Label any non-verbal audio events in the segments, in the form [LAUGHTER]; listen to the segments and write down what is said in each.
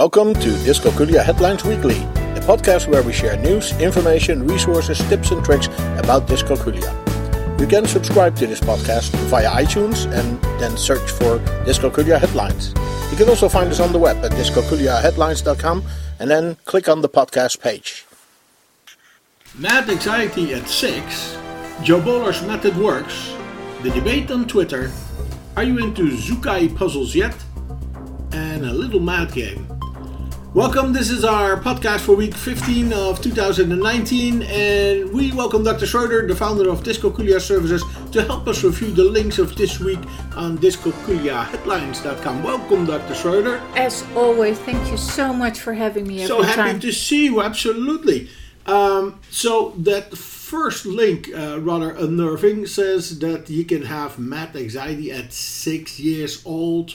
Welcome to Dyscalculia Headlines Weekly, a podcast where we share news, information, resources, tips, and tricks about dyscalculia. You can subscribe to this podcast via iTunes and then search for Dyscalculia Headlines. You can also find us on the web at dyscalculiaheadlines.com and then click on the podcast page. Math anxiety at 6, Jo Boaler's method works, the debate on Twitter, are you into Zukei puzzles yet? And a little math game. Welcome, this is our podcast for week 15 of 2019, and we welcome Dr. Schroeder, the founder of Dyscalculia Services, to help us review the links of this week on dyscalculiaheadlines.com. Welcome, Dr. Schroeder. As always, thank you so much for having me every So happy time. to see you, absolutely. Um, so, that first link, uh, rather unnerving, says that you can have math anxiety at six years old.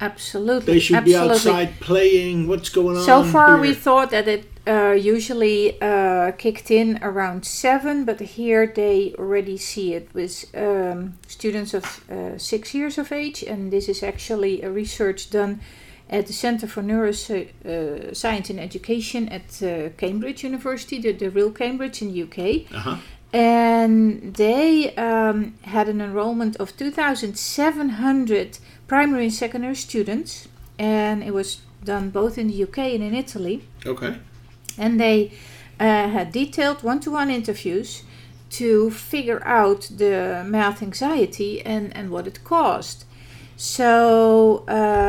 Absolutely. They should be outside playing. What's going on? So far, we thought that it uh, usually uh, kicked in around seven, but here they already see it with um, students of uh, six years of age, and this is actually a research done at the Center for Neuroscience and Education at uh, Cambridge University, the, the real Cambridge in the UK. Uh-huh. And they um, had an enrollment of 2,700 primary and secondary students, and it was done both in the UK and in Italy. Okay. And they uh, had detailed one to one interviews to figure out the math anxiety and, and what it caused. So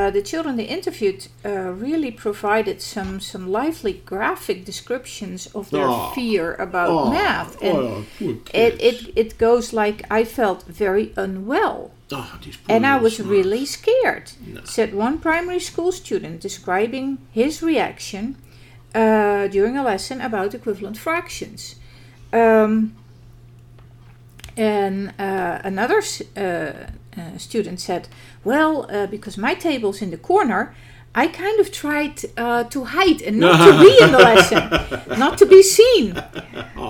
uh, the children they interviewed uh, really provided some, some lively graphic descriptions of their Oh. fear about Oh, math. And oh, it, it, it goes like I felt very unwell Oh, and I was really scared, No. said one primary school student describing his reaction uh, during a lesson about equivalent fractions. Um, and uh, another uh, uh, student said, Well, uh, because my table's in the corner, I kind of tried uh, to hide and not to be in the [LAUGHS] lesson, not to be seen.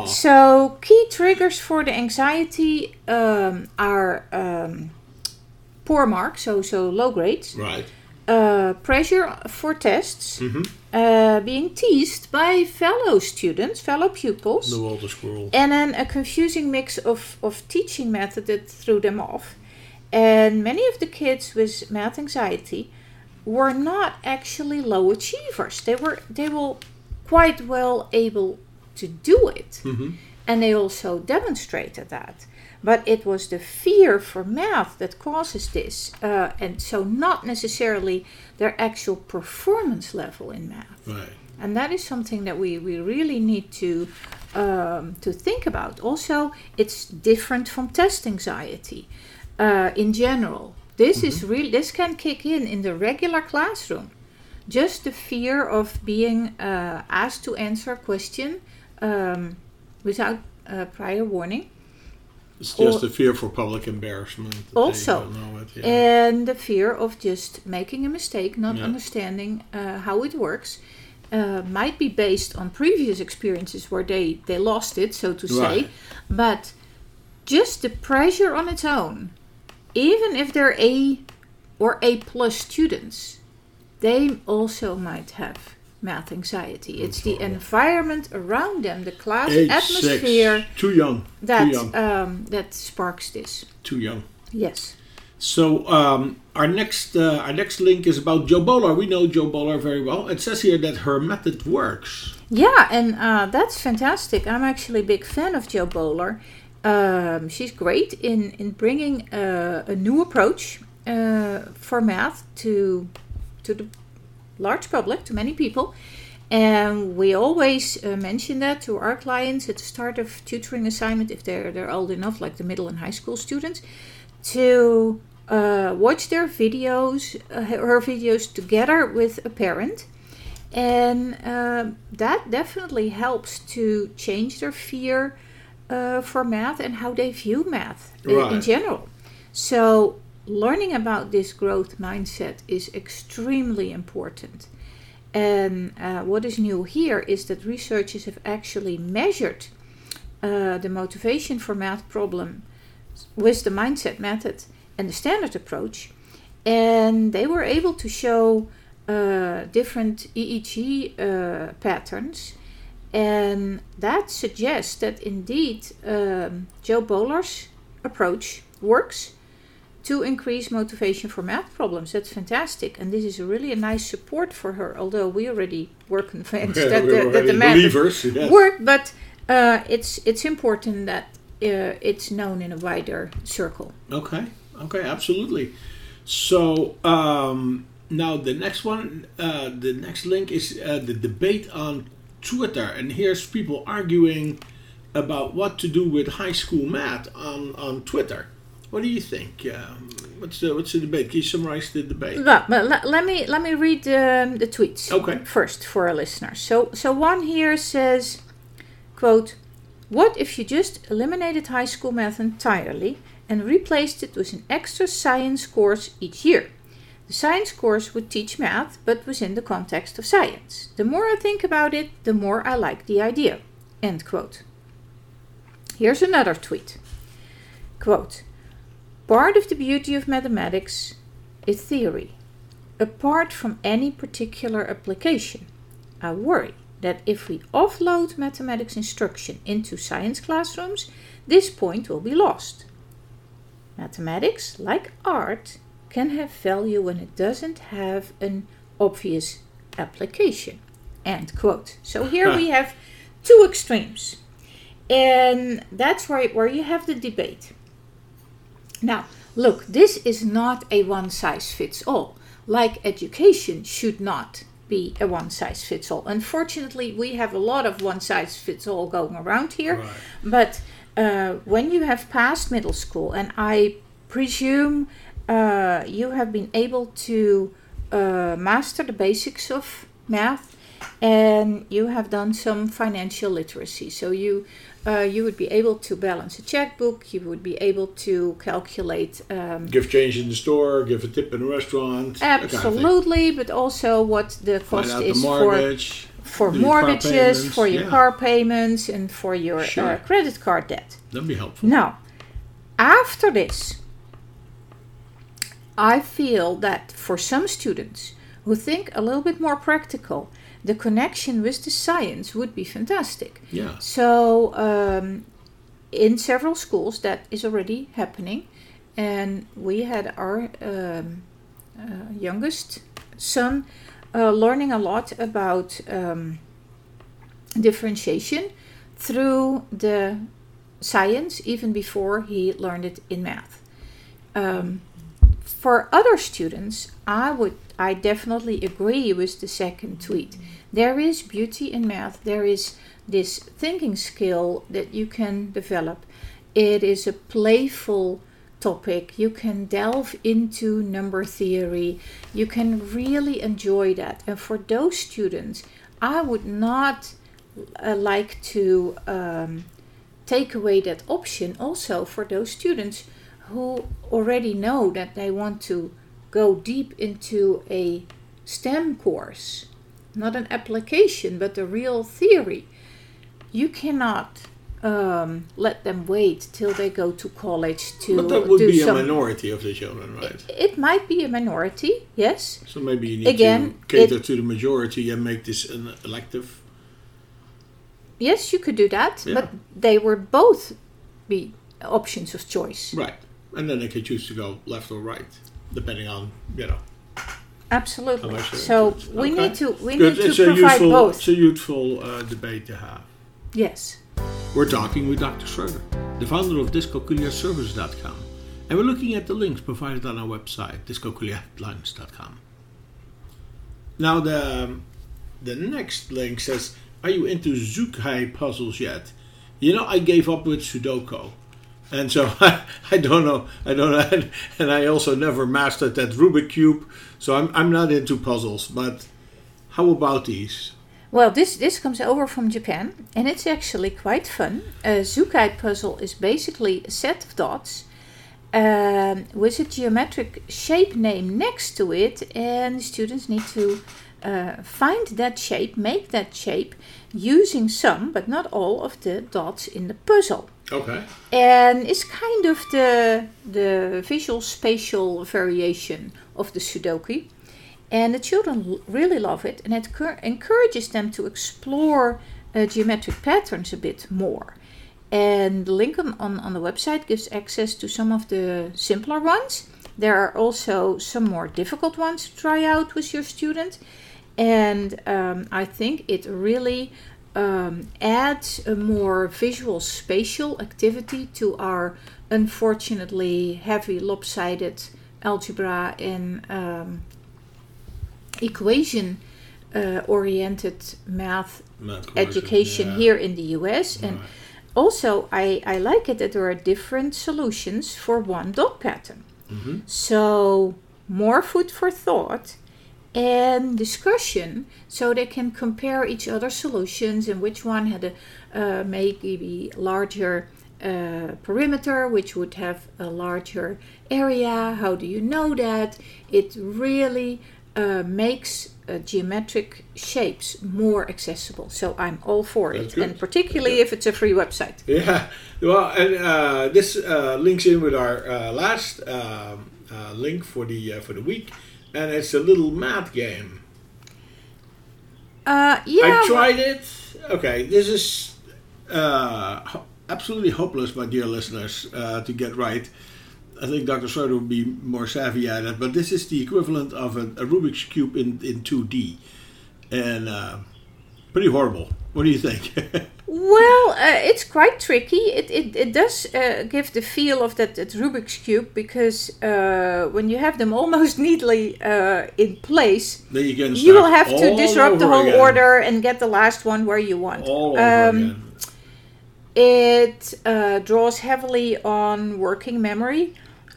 So, key triggers for the anxiety um, are um, poor marks, so so low grades, Right. Uh, pressure for tests, uh, being teased by fellow students, fellow pupils, The Squirrel. and then a confusing mix of, of teaching method that threw them off. And many of the kids with math anxiety were not actually low achievers. They were they were quite well able to do it. And they also demonstrated that. But it was the fear for math that causes this. Uh, and so not necessarily their actual performance level in math Right. and that is something that we, we really need to um, to think about. Also, it's different from test anxiety uh, in general. This is real. This can kick in in the regular classroom. Just the fear of being uh, asked to answer a question um, without uh, prior warning, It's just Or- a fear for public embarrassment. Also, don't know it, yeah. and the fear of just making a mistake, not Yeah. understanding uh, how it works, uh, might be based on previous experiences where they, they lost it, so to say. Right. But just the pressure on its own, even if they're A or A plus students, they also might have math anxiety. It's the environment around them, the class atmosphere six. Too young. that Too young. um, that sparks this. Too young. Yes. So um, our next uh, our next link is about Jo Boaler. We know Jo Boaler very well. It says here that her method works. Yeah, and uh, that's fantastic. I'm actually a big fan of Jo Boaler. Um, she's great in in bringing uh, a new approach uh, for math to to the large public, to many people. And we always uh, mention that to our clients at the start of tutoring assignment, if they're they're old enough, like the middle and high school students, to uh, watch their videos, uh, her videos together with a parent and um, that definitely helps to change their fear uh, for math and how they view math i- in Right. general. So, learning about this growth mindset is extremely important. And uh, what is new here is that researchers have actually measured uh, the motivation for math problem with the mindset method and the standard approach, and they were able to show uh, different EEG uh, patterns. And that suggests that indeed um, Jo Boaler's approach works to increase motivation for math problems. That's fantastic. And this is really a nice support for her, although we already were convinced Yeah, [LAUGHS] that, we the, that the math yes. work. But uh, it's, it's important that uh, it's known in a wider circle. Okay, okay, absolutely. So um, now the next one, uh, the next link is uh, the debate on Twitter, and here's people arguing about what to do with high school math on, on Twitter. What do you think? Um, what's the what's the debate? Can you summarize the debate? Well, but le- let me let me read um, the tweets Okay. first for our listeners. So so one here says, "quote What if you just eliminated high school math entirely and replaced it with an extra science course each year? The science course would teach math, but within the context of science. The more I think about it, the more I like the idea." End quote. Here's another tweet. Quote. Part of the beauty of mathematics is theory, apart from any particular application. I worry that if we offload mathematics instruction into science classrooms, this point will be lost. Mathematics, like art, can have value when it doesn't have an obvious application. End quote. So here we have two extremes. And that's where, where you have the debate. Now, look, this is not a one size fits all. Like education should not be a one size fits all. Unfortunately, we have a lot of one size fits all going around here. Right. But uh, when you have passed middle school, and I presume uh, you have been able to uh, master the basics of math, and you have done some financial literacy. So you uh, you would be able to balance a checkbook. You would be able to calculate um, Give change in the store, give a tip in a restaurant. that kind of absolutely, but also what the cost out the is for for mortgages, for your yeah. car payments, and for your uh, credit card debt. That'd be helpful. Now, after this, I feel that for some students who think a little bit more practical, the connection with the science would be fantastic. Yeah. So, um, in several schools, that is already happening. And we had our um, uh, youngest son uh, learning a lot about um, differentiation through the science even before he learned it in math. Um, for other students, I would I definitely agree with the second tweet. There is beauty in math. There is this thinking skill that you can develop. It is a playful topic. You can delve into number theory. You can really enjoy that. And for those students, I would not uh, like to um, take away that option also for those students who already know that they want to go deep into a STEM course, not an application, but the real theory. You cannot um, let them wait till they go to college to But that would do be a some. minority of the children, right? it might be a minority, yes. So maybe you need Again, to cater it- to the majority and make this an elective. Yes, you could do that, Yeah. but they would both be options of choice. Right. And then they can choose to go left or right, depending on, you know. Absolutely. So we Okay. need to we Good. need to It's a provide useful, both. It's a useful uh, debate to have. Yes. We're talking with Dr. Schroeder, the founder of dyscalculiaservice.com. And we're looking at the links provided on our website, dyscalculiaheadlines.com. Now, the, the next link says, Are you into Zukei puzzles yet? You know, I gave up with Sudoku. And so [LAUGHS] I, I don't know. I don't know. And, I also never mastered that Rubik Cube. So I'm, I'm not into puzzles. But how about these? Well, this this comes over from Japan, and it's actually quite fun. A Zukei puzzle is basically a set of dots um, with a geometric shape name next to it, and the students need to uh, find that shape, make that shape, using some but not all of the dots in the puzzle. Okay. and it's kind of the the visual spatial variation of the Sudoku. And the children really love it, and it cur- encourages them to explore uh, geometric patterns a bit more. And the link on, on, on the website gives access to some of the simpler ones. There are also some more difficult ones to try out with your student. And um, I think it really um, adds a more visual spatial activity to our unfortunately heavy lopsided algebra and um, equation uh, oriented math Math education yeah. here in the US. And also, I, I like it that there are different solutions for one dot pattern. Mhm. So, more food for thought and discussion so they can compare each other's solutions and which one had a uh, maybe larger uh, perimeter, which would have a larger area. How do you know that? It really uh, makes uh, geometric shapes more accessible. So I'm all for That's it, good. and particularly if it's a free website. Yeah, well, and uh, this uh, links in with our uh, last um, uh, link for the uh, for the week, and it's a little math game. Uh, yeah. I tried it. Okay, this is uh, ho- absolutely hopeless, my dear listeners, uh, to get right. I think Dr. Schroeder would be more savvy at it, but this is the equivalent of a, a Rubik's cube in in two D, and uh, pretty horrible. What do you think? [LAUGHS] Well, uh, it's quite tricky. It, it, it does uh, give the feel of that, that Rubik's Cube because uh, when you have them almost [LAUGHS] neatly uh, in place, then you you will have to disrupt the whole again. order and get the last one where you want. all over Um, again. It uh, draws heavily on working memory,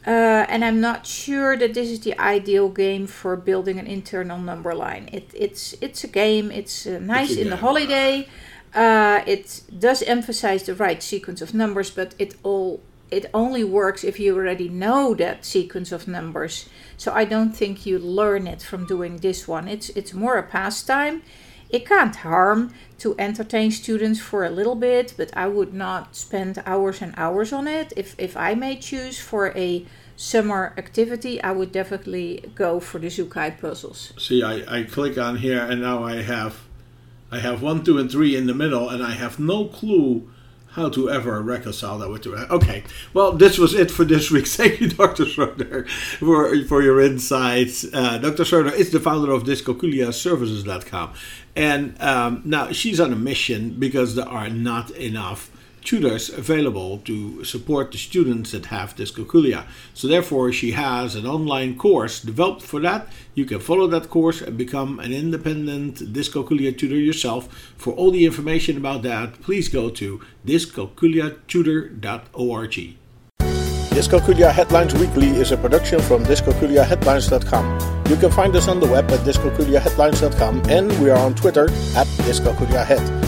uh, and I'm not sure that this is the ideal game for building an internal number line. It, it's it's a game. It's uh, nice a in the holiday. Uh, it does emphasize the right sequence of numbers, but it all it only works if you already know that sequence of numbers. So I don't think you learn it from doing this one. It's it's more a pastime. It can't harm to entertain students for a little bit, but I would not spend hours and hours on it. If if I may choose for a summer activity, I would definitely go for the Zukei puzzles. See, I, I click on here, and now I have I have one, two, and three in the middle, and I have no clue how to ever reconcile that with the. Okay, well, this was it for this week. [LAUGHS] Thank you, Dr. Schroeder, for, for your insights. Uh, Dr. Schroeder is the founder of DyscalculiaServices.com. And um, now she's on a mission because there are not enough tutors available to support the students that have dyscalculia. So therefore, she has an online course developed for that. You can follow that course and become an independent dyscalculia tutor yourself. For all the information about that, please go to dyscalculiatutor.org. Dyscalculia Headlines Weekly is a production from dyscalculiaheadlines.com. You can find us on the web at dyscalculiaheadlines.com and we are on Twitter at dyscalculiahead.